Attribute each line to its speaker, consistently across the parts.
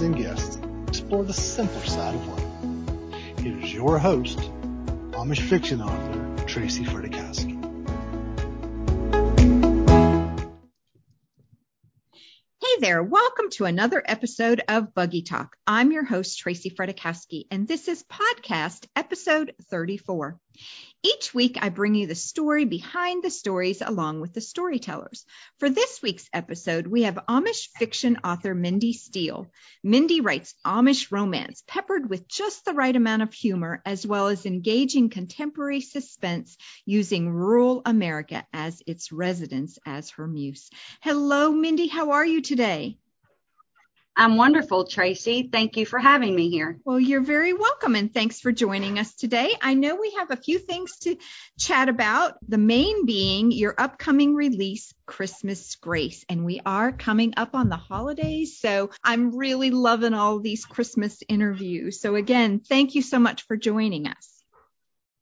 Speaker 1: and guests explore the simpler side of life. Here's your host, Amish fiction author Tracy Fredrychowski.
Speaker 2: Hey there, welcome to another episode of Buggy Talk. I'm your host, Tracy Fredrychowski, and this is podcast episode 34. Each week, I bring you the story behind the stories along with the storytellers. For this week's episode, we have Amish fiction author Mindy Steele. Mindy writes Amish romance peppered with just the right amount of humor, as well as engaging contemporary suspense using rural America as its residence as her muse. Hello, Mindy. How are you today?
Speaker 3: I'm wonderful, Tracy. Thank you for having me here.
Speaker 2: Well, you're very welcome and thanks for joining us today. I know we have a few things to chat about, the main being your upcoming release, Christmas Grace. And we are coming up on the holidays. So I'm really loving all these Christmas interviews. So again, thank you so much for joining us.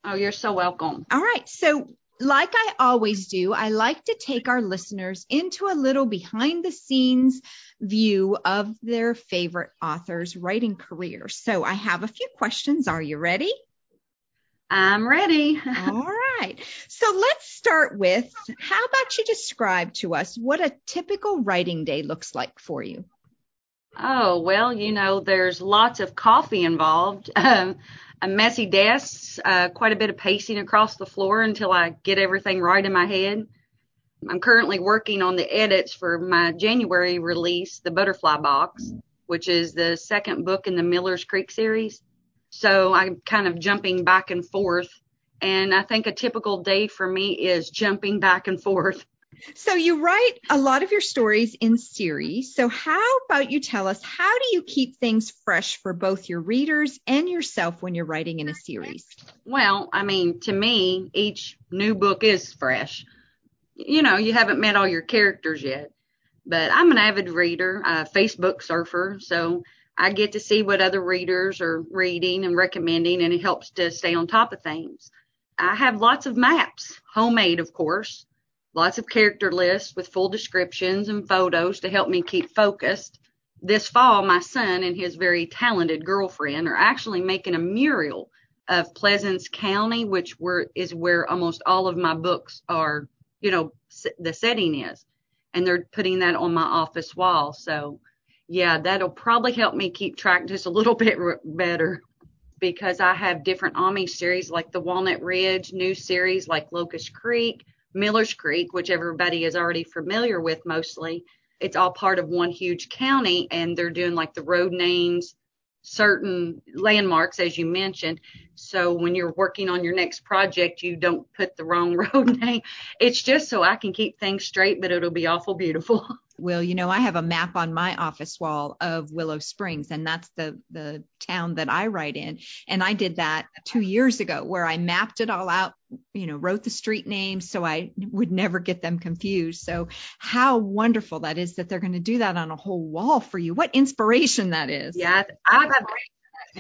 Speaker 3: Oh, you're so welcome.
Speaker 2: All right. So like I always do, I like to take our listeners into a little behind the scenes view of their favorite author's writing career. So I have a few questions. Are you ready?
Speaker 3: I'm ready.
Speaker 2: All right. So let's start with how about you describe to us what a typical writing day looks like for you?
Speaker 3: Oh, well, you know, there's lots of coffee involved. Um, a messy desk, uh, quite a bit of pacing across the floor until I get everything right in my head. I'm currently working on the edits for my January release, The Butterfly Box, which is the second book in the Miller's Creek series. So I'm kind of jumping back and forth. And I think a typical day for me is jumping back and forth.
Speaker 2: So you write a lot of your stories in series. So how about you tell us how do you keep things fresh for both your readers and yourself when you're writing in a series?
Speaker 3: Well, I mean, to me, each new book is fresh. You know, you haven't met all your characters yet, but I'm an avid reader, a Facebook surfer, so I get to see what other readers are reading and recommending, and it helps to stay on top of things. I have lots of maps, homemade, of course lots of character lists with full descriptions and photos to help me keep focused. This fall, my son and his very talented girlfriend are actually making a mural of Pleasants County, which were, is where almost all of my books are, you know, the setting is. And they're putting that on my office wall. So, yeah, that'll probably help me keep track just a little bit better because I have different Amish series like the Walnut Ridge, new series like Locust Creek, Miller's Creek, which everybody is already familiar with mostly. It's all part of one huge county and they're doing like the road names, certain landmarks, as you mentioned. So when you're working on your next project, you don't put the wrong road name. It's just so I can keep things straight, but it'll be awful beautiful.
Speaker 2: Well, you know, I have a map on my office wall of Willow Springs, and that's the the town that I write in. And I did that two years ago, where I mapped it all out, you know, wrote the street names so I would never get them confused. So how wonderful that is that they're going to do that on a whole wall for you. What inspiration that is.
Speaker 3: Yeah, I've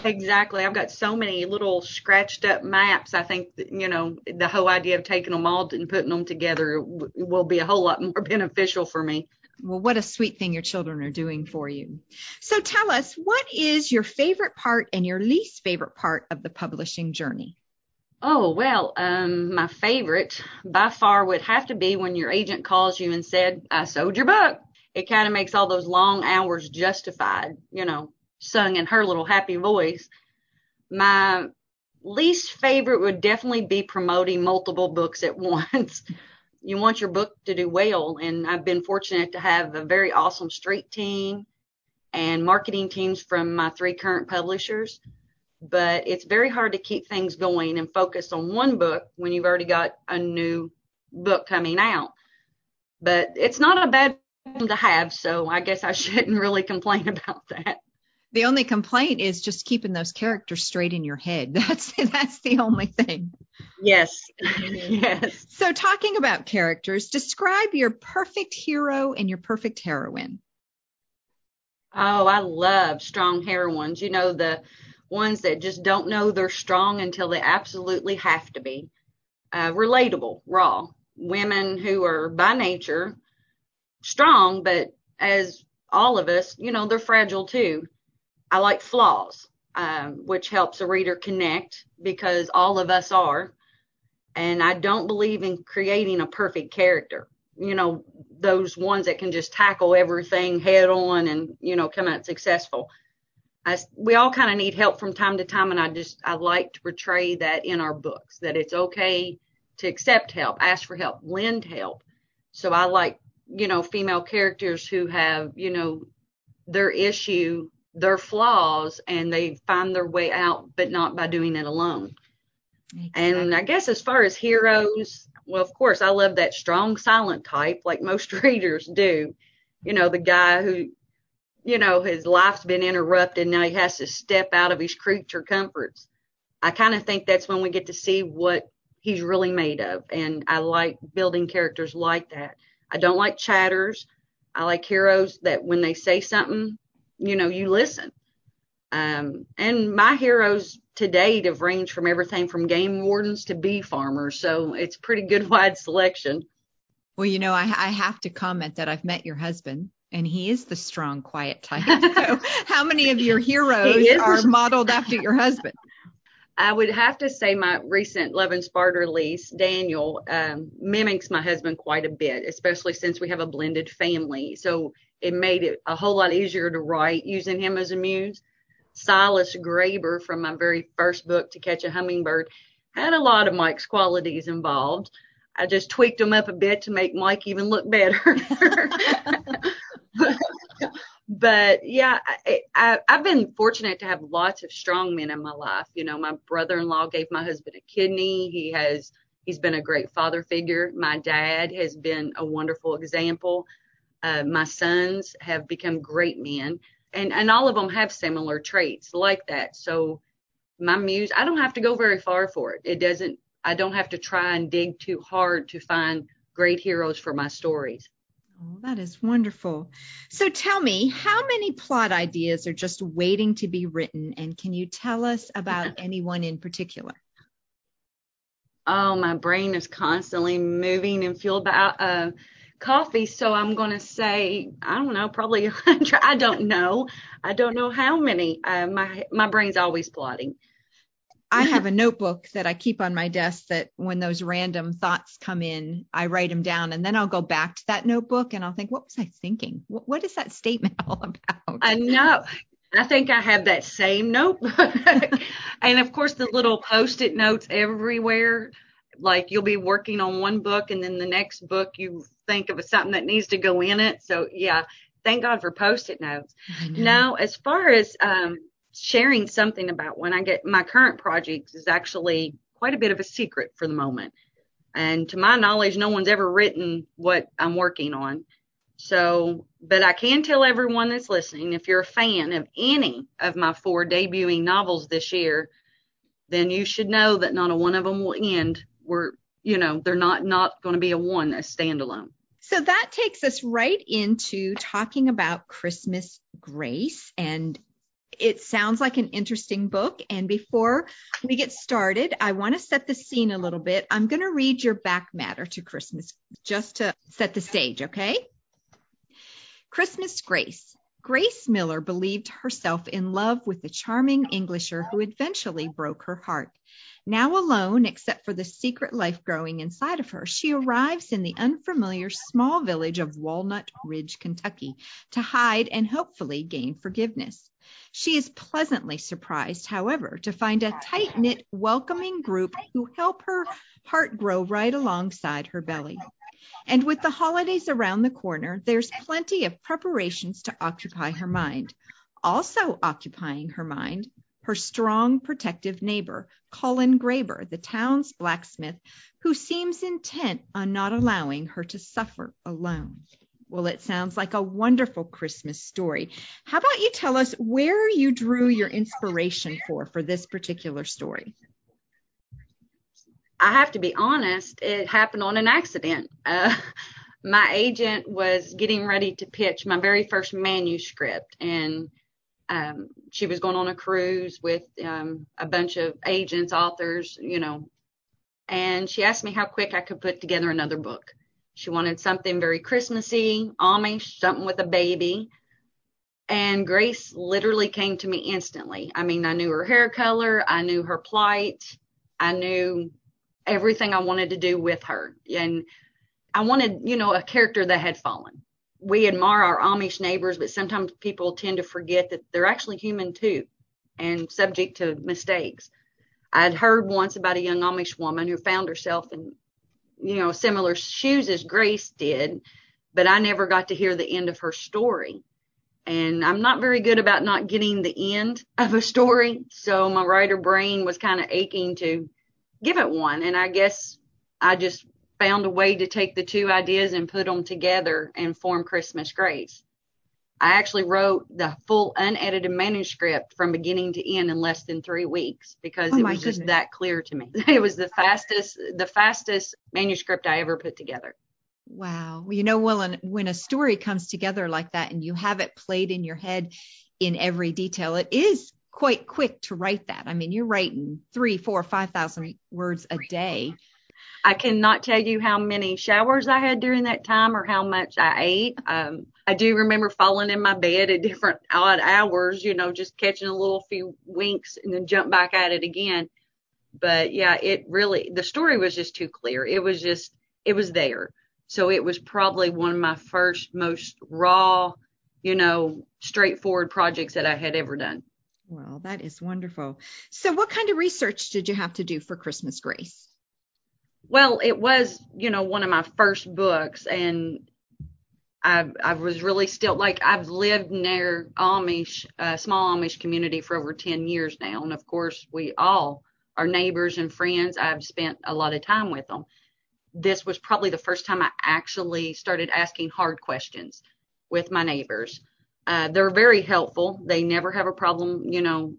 Speaker 3: Exactly. I've got so many little scratched up maps. I think, that, you know, the whole idea of taking them all and putting them together will be a whole lot more beneficial for me.
Speaker 2: Well, what a sweet thing your children are doing for you. So tell us, what is your favorite part and your least favorite part of the publishing journey?
Speaker 3: Oh, well, um, my favorite by far would have to be when your agent calls you and said, I sold your book. It kind of makes all those long hours justified, you know, sung in her little happy voice. My least favorite would definitely be promoting multiple books at once you want your book to do well. And I've been fortunate to have a very awesome street team and marketing teams from my three current publishers. But it's very hard to keep things going and focus on one book when you've already got a new book coming out. But it's not a bad to have, so I guess I shouldn't really complain about that.
Speaker 2: The only complaint is just keeping those characters straight in your head. That's that's the only thing.
Speaker 3: Yes. Mm-hmm. yes.
Speaker 2: So talking about characters, describe your perfect hero and your perfect heroine.
Speaker 3: Oh, I love strong heroines. You know, the ones that just don't know they're strong until they absolutely have to be. Uh, relatable, raw. Women who are by nature strong, but as all of us, you know, they're fragile too. I like flaws, um, which helps a reader connect because all of us are. And I don't believe in creating a perfect character. You know, those ones that can just tackle everything head on and, you know, come out successful. I, we all kind of need help from time to time. And I just, I like to portray that in our books, that it's okay to accept help, ask for help, lend help. So I like, you know, female characters who have, you know, their issue, their flaws, and they find their way out, but not by doing it alone. Exactly. And I guess as far as heroes, well, of course, I love that strong, silent type, like most readers do. You know, the guy who, you know, his life's been interrupted, now he has to step out of his creature comforts. I kind of think that's when we get to see what he's really made of. And I like building characters like that. I don't like chatters. I like heroes that when they say something, you know, you listen. Um, and my heroes to date have ranged from everything from game wardens to bee farmers. So it's pretty good wide selection.
Speaker 2: Well, you know, I, I have to comment that I've met your husband and he is the strong, quiet type. So how many of your heroes are modeled after your husband?
Speaker 3: I would have to say my recent Love Inspired release, Daniel, um, mimics my husband quite a bit, especially since we have a blended family. So it made it a whole lot easier to write using him as a muse. Silas Graber from my very first book, To Catch a Hummingbird, had a lot of Mike's qualities involved. I just tweaked them up a bit to make Mike even look better. but yeah, I, I, I've been fortunate to have lots of strong men in my life. You know, my brother-in-law gave my husband a kidney. He has, he's been a great father figure. My dad has been a wonderful example. Uh, my sons have become great men, and and all of them have similar traits like that. So my muse, I don't have to go very far for it. It doesn't. I don't have to try and dig too hard to find great heroes for my stories.
Speaker 2: Oh, that is wonderful. So tell me, how many plot ideas are just waiting to be written? And can you tell us about anyone in particular?
Speaker 3: Oh, my brain is constantly moving and fueled by uh, coffee. So I'm going to say, I don't know, probably hundred. I don't know. I don't know how many. Uh, my, my brain's always plotting.
Speaker 2: I have a notebook that I keep on my desk that when those random thoughts come in, I write them down and then I'll go back to that notebook and I'll think, what was I thinking? What, what is that statement all about?
Speaker 3: I know. I think I have that same notebook. and of course, the little post it notes everywhere. Like you'll be working on one book and then the next book you think of something that needs to go in it. So, yeah, thank God for post it notes. Now, as far as, um, sharing something about when I get my current project is actually quite a bit of a secret for the moment. And to my knowledge, no one's ever written what I'm working on. So, but I can tell everyone that's listening, if you're a fan of any of my four debuting novels this year, then you should know that not a one of them will end. We're, you know, they're not, not going to be a one, a standalone.
Speaker 2: So that takes us right into talking about Christmas grace and it sounds like an interesting book. And before we get started, I want to set the scene a little bit. I'm going to read your back matter to Christmas just to set the stage, okay? Christmas Grace. Grace Miller believed herself in love with the charming Englisher who eventually broke her heart. Now alone, except for the secret life growing inside of her, she arrives in the unfamiliar small village of Walnut Ridge, Kentucky, to hide and hopefully gain forgiveness. She is pleasantly surprised, however, to find a tight knit, welcoming group who help her heart grow right alongside her belly. And with the holidays around the corner, there's plenty of preparations to occupy her mind. Also occupying her mind, her strong, protective neighbor, Colin Graber, the town's blacksmith, who seems intent on not allowing her to suffer alone. Well, it sounds like a wonderful Christmas story. How about you tell us where you drew your inspiration for for this particular story?
Speaker 3: I have to be honest, it happened on an accident. Uh, my agent was getting ready to pitch my very first manuscript, and um, she was going on a cruise with um, a bunch of agents, authors, you know, and she asked me how quick I could put together another book. She wanted something very Christmassy, Amish, something with a baby. And Grace literally came to me instantly. I mean, I knew her hair color, I knew her plight, I knew everything I wanted to do with her. And I wanted, you know, a character that had fallen. We admire our Amish neighbors, but sometimes people tend to forget that they're actually human too and subject to mistakes. I'd heard once about a young Amish woman who found herself in, you know, similar shoes as Grace did, but I never got to hear the end of her story. And I'm not very good about not getting the end of a story. So my writer brain was kind of aching to give it one. And I guess I just found a way to take the two ideas and put them together and form Christmas Grace. I actually wrote the full unedited manuscript from beginning to end in less than three weeks because
Speaker 2: Oh,
Speaker 3: it was just that clear to me. It was the fastest, the fastest manuscript I ever put together.
Speaker 2: Wow. Well, you know, well, when a story comes together like that and you have it played in your head in every detail, it is quite quick to write that. I mean, you're writing three, four, five thousand words a day.
Speaker 3: I cannot tell you how many showers I had during that time or how much I ate. Um, I do remember falling in my bed at different odd hours, you know, just catching a little few winks and then jump back at it again. But yeah, it really, the story was just too clear. It was just, it was there. So it was probably one of my first, most raw, you know, straightforward projects that I had ever done.
Speaker 2: Well, that is wonderful. So, what kind of research did you have to do for Christmas Grace?
Speaker 3: Well, it was, you know, one of my first books and I I was really still like I've lived near Amish, uh, small Amish community for over 10 years now. And of course, we all are neighbors and friends. I've spent a lot of time with them. This was probably the first time I actually started asking hard questions with my neighbors. Uh, they're very helpful. They never have a problem, you know,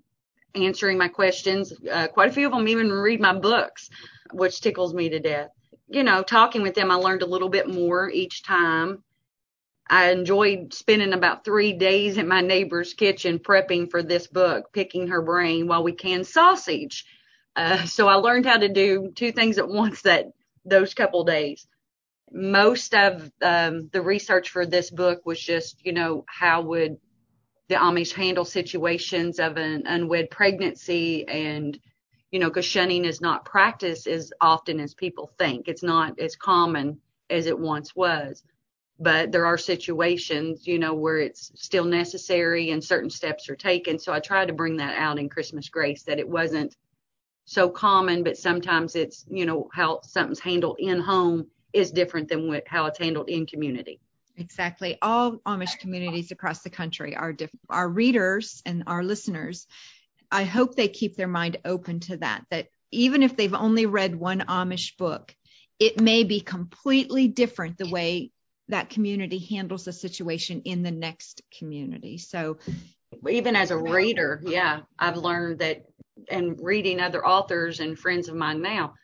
Speaker 3: answering my questions. Uh, quite a few of them even read my books, which tickles me to death. You know, talking with them, I learned a little bit more each time. I enjoyed spending about three days in my neighbor's kitchen prepping for this book, picking her brain while we canned sausage. Uh, so I learned how to do two things at once that those couple days. Most of um, the research for this book was just, you know, how would the Amish handle situations of an unwed pregnancy and, you know, because shunning is not practiced as often as people think. It's not as common as it once was. But there are situations, you know, where it's still necessary and certain steps are taken. So I tried to bring that out in Christmas Grace that it wasn't so common, but sometimes it's, you know, how something's handled in home is different than what, how it's handled in community.
Speaker 2: Exactly. All Amish communities across the country are different. Our readers and our listeners, I hope they keep their mind open to that, that even if they've only read one Amish book, it may be completely different the way that community handles a situation in the next community. So,
Speaker 3: even as a reader, yeah, I've learned that and reading other authors and friends of mine now,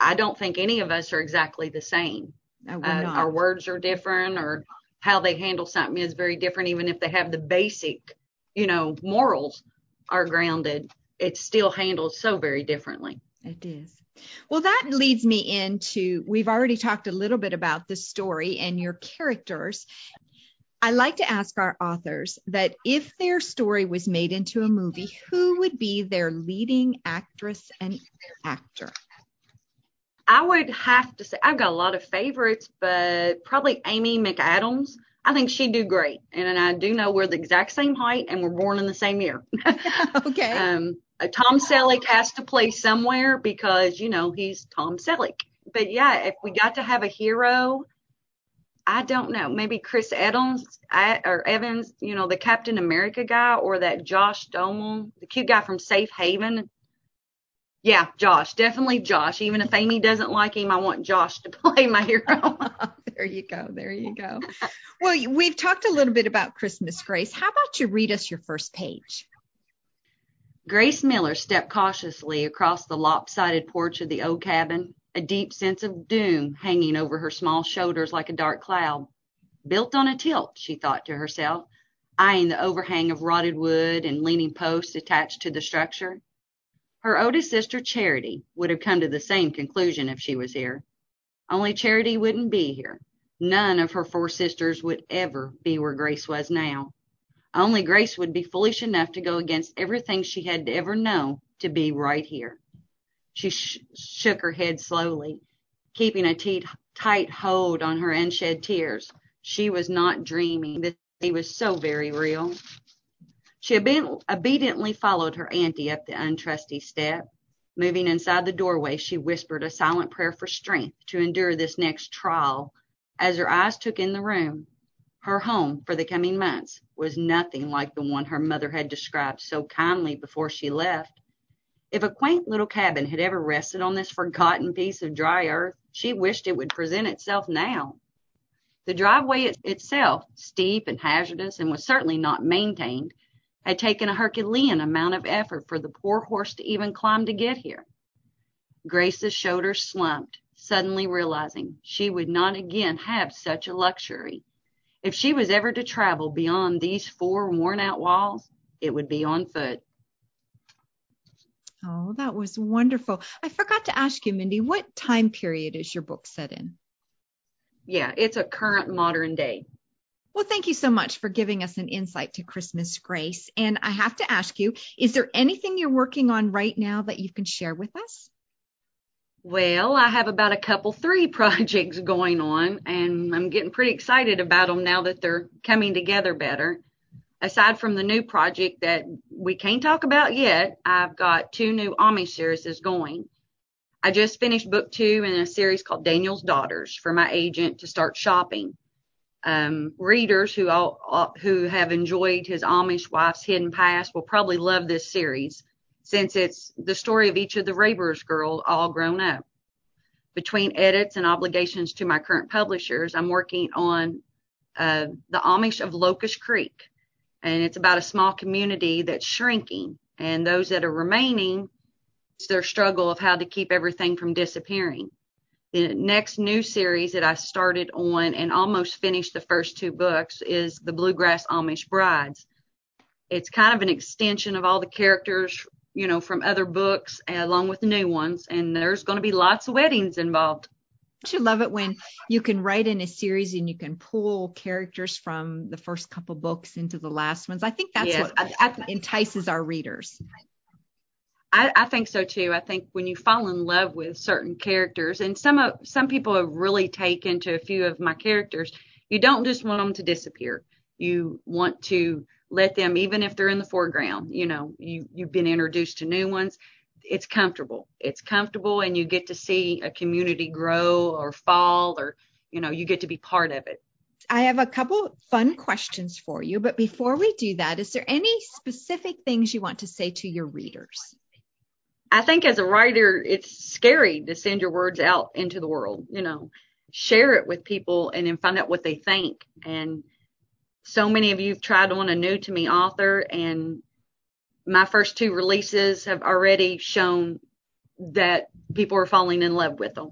Speaker 3: I don't think any of us are exactly the same.
Speaker 2: we're
Speaker 3: Uh, our words are different or how they handle something is very different, even if they have the basic, you know, morals are grounded. It's still handled so very differently.
Speaker 2: It is. Well, that leads me into we've already talked a little bit about the story and your characters. I like to ask our authors that if their story was made into a movie, who would be their leading actress and actor?
Speaker 3: I would have to say I've got a lot of favorites, but probably Amy McAdams. I think she'd do great. And I do know we're the exact same height and we're born in the same year.
Speaker 2: okay.
Speaker 3: Um, uh, Tom Selleck has to play somewhere because, you know, he's Tom Selleck. But yeah, if we got to have a hero, I don't know, maybe Chris Evans I, or Evans, you know, the Captain America guy or that Josh Duhamel, the cute guy from Safe Haven. Yeah, Josh, definitely Josh. Even if Amy doesn't like him, I want Josh to play my hero.
Speaker 2: there you go. There you go. Well, we've talked a little bit about Christmas Grace. How about you read us your first page?
Speaker 3: Grace Miller stepped cautiously across the lopsided porch of the old cabin, a deep sense of doom hanging over her small shoulders like a dark cloud. Built on a tilt, she thought to herself, eyeing the overhang of rotted wood and leaning posts attached to the structure. Her oldest sister, Charity, would have come to the same conclusion if she was here. Only Charity wouldn't be here. None of her four sisters would ever be where Grace was now. Only Grace would be foolish enough to go against everything she had ever known to be right here. She sh- shook her head slowly, keeping a tight hold on her unshed tears. She was not dreaming. This was so very real. She obediently followed her auntie up the untrusty step. Moving inside the doorway, she whispered a silent prayer for strength to endure this next trial. As her eyes took in the room, her home for the coming months was nothing like the one her mother had described so kindly before she left. If a quaint little cabin had ever rested on this forgotten piece of dry earth, she wished it would present itself now. The driveway it itself, steep and hazardous and was certainly not maintained, had taken a Herculean amount of effort for the poor horse to even climb to get here. Grace's shoulders slumped, suddenly realizing she would not again have such a luxury. If she was ever to travel beyond these four worn out walls, it would be on foot.
Speaker 2: Oh, that was wonderful. I forgot to ask you, Mindy, what time period is your book set in?
Speaker 3: Yeah, it's a current modern day.
Speaker 2: Well, thank you so much for giving us an insight to Christmas Grace. And I have to ask you, is there anything you're working on right now that you can share with us?
Speaker 3: Well, I have about a couple, three projects going on, and I'm getting pretty excited about them now that they're coming together better. Aside from the new project that we can't talk about yet, I've got two new Amish series going. I just finished book two in a series called Daniel's Daughters for my agent to start shopping. Um, readers who all, who have enjoyed his Amish wife's hidden past will probably love this series since it's the story of each of the Raber's girls all grown up. Between edits and obligations to my current publishers, I'm working on uh, The Amish of Locust Creek. And it's about a small community that's shrinking. And those that are remaining, it's their struggle of how to keep everything from disappearing. The next new series that I started on and almost finished the first two books is The Bluegrass Amish Brides. It's kind of an extension of all the characters you know, from other books along with new ones. And there's going to be lots of weddings involved.
Speaker 2: Don't you love it when you can write in a series and you can pull characters from the first couple books into the last ones? I think that's yes, what I, I, entices our readers.
Speaker 3: I, I, think so too. I think when you fall in love with certain characters, and some of some people have really taken to a few of my characters, you don't just want them to disappear. You want to let them even if they're in the foreground you know you you've been introduced to new ones it's comfortable it's comfortable and you get to see a community grow or fall or you know you get to be part of it
Speaker 2: I have a couple fun questions for you, but before we do that, is there any specific things you want to say to your readers?
Speaker 3: I think as a writer, it's scary to send your words out into the world, you know, share it with people and then find out what they think. And so many of you have tried on a new to me author and my first two releases have already shown that people are falling in love with them.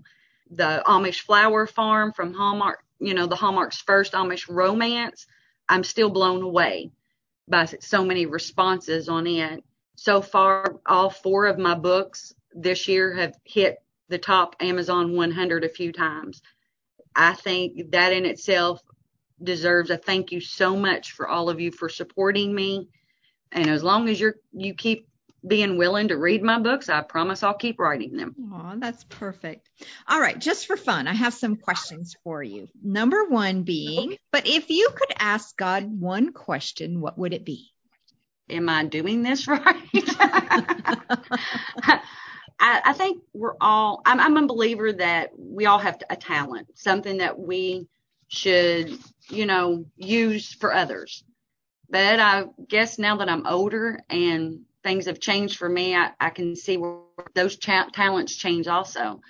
Speaker 3: The Amish Flower Farm from Hallmark, you know, the Hallmark's first Amish romance, I'm still blown away by so many responses on it. So far, all four of my books this year have hit the top Amazon 100 a few times. I think that in itself deserves a thank you so much for all of you for supporting me. And as long as you're you keep being willing to read my books, I promise I'll keep writing them.
Speaker 2: Oh, that's perfect. All right, just for fun, I have some questions for you. Number one being, but if you could ask God one question, what would it be?
Speaker 3: Am I doing this right? I, I, think we're all, I'm, I'm a believer that we all have a talent, something that we should, you know, use for others. But I guess now that I'm older and things have changed for me, I, I can see where those cha- talents change also.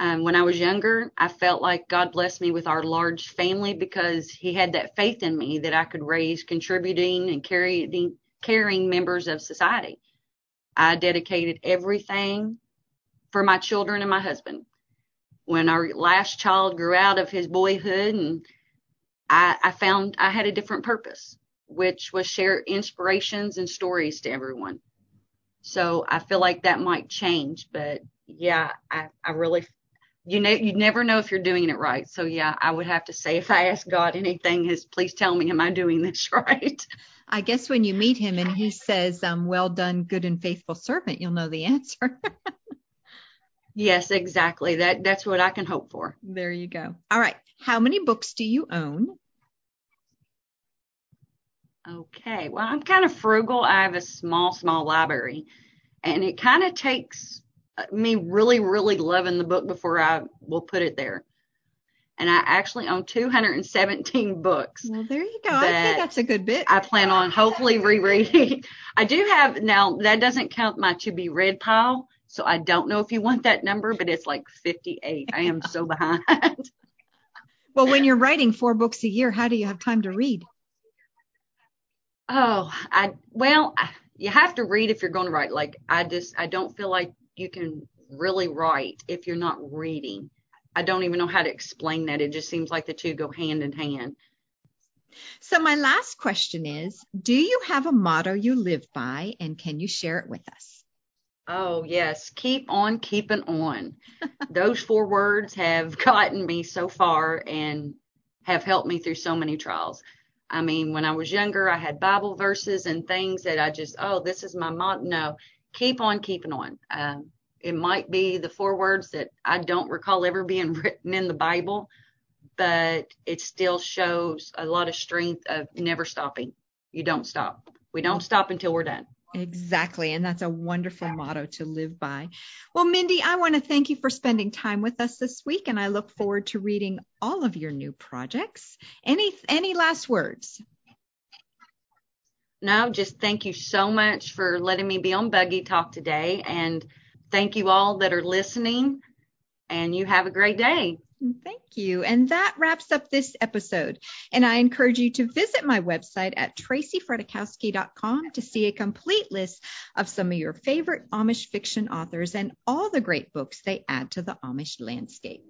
Speaker 3: Um, when I was younger, I felt like God blessed me with our large family because He had that faith in me that I could raise contributing and carrying, caring members of society. I dedicated everything for my children and my husband when our last child grew out of his boyhood and I, I found I had a different purpose, which was share inspirations and stories to everyone. So I feel like that might change, but yeah, I, I really, you know, you never know if you're doing it right. So yeah, I would have to say if I ask God anything is please tell me, am I doing this right?
Speaker 2: I guess when you meet him and he says, um, well done, good and faithful servant, you'll know the answer.
Speaker 3: yes, exactly. That that's what I can hope for.
Speaker 2: There you go. All right. How many books do you own?
Speaker 3: Okay. Well, I'm kind of frugal. I have a small, small library, and it kind of takes uh, me really, really loving the book before I will put it there. And I actually own 217 books.
Speaker 2: Well, there you go. I think that's a good bit.
Speaker 3: I plan on hopefully rereading. I do have now that doesn't count my to be read pile. So I don't know if you want that number, but it's like 58. I am so behind.
Speaker 2: well, when you're writing four books a year, how do you have time to read?
Speaker 3: Oh, I well, you have to read if you're going to write. Like I just I don't feel like you can really write if you're not reading. I don't even know how to explain that. It just seems like the two go hand in hand.
Speaker 2: So my last question is, do you have a motto you live by and can you share it with us?
Speaker 3: Oh, yes. Keep on keeping on. Those four words have gotten me so far and have helped me through so many trials. I mean, when I was younger, I had Bible verses and things that I just, oh, this is my motto. No, keep on keeping on. Um, it might be the four words that I don't recall ever being written in the Bible, but it still shows a lot of strength of never stopping. You don't stop. We don't stop until we're done.
Speaker 2: Exactly. And that's a wonderful motto to live by. Well, Mindy, I want to thank you for spending time with us this week, and I look forward to reading all of your new projects. Any any last words?
Speaker 3: No, just thank you so much for letting me be on Buggy Talk today. And thank you all that are listening. And you have a great day.
Speaker 2: Thank you. And that wraps up this episode. And I encourage you to visit my website at tracyfredrychowski.com to see a complete list of some of your favorite Amish fiction authors and all the great books they add to the Amish landscape.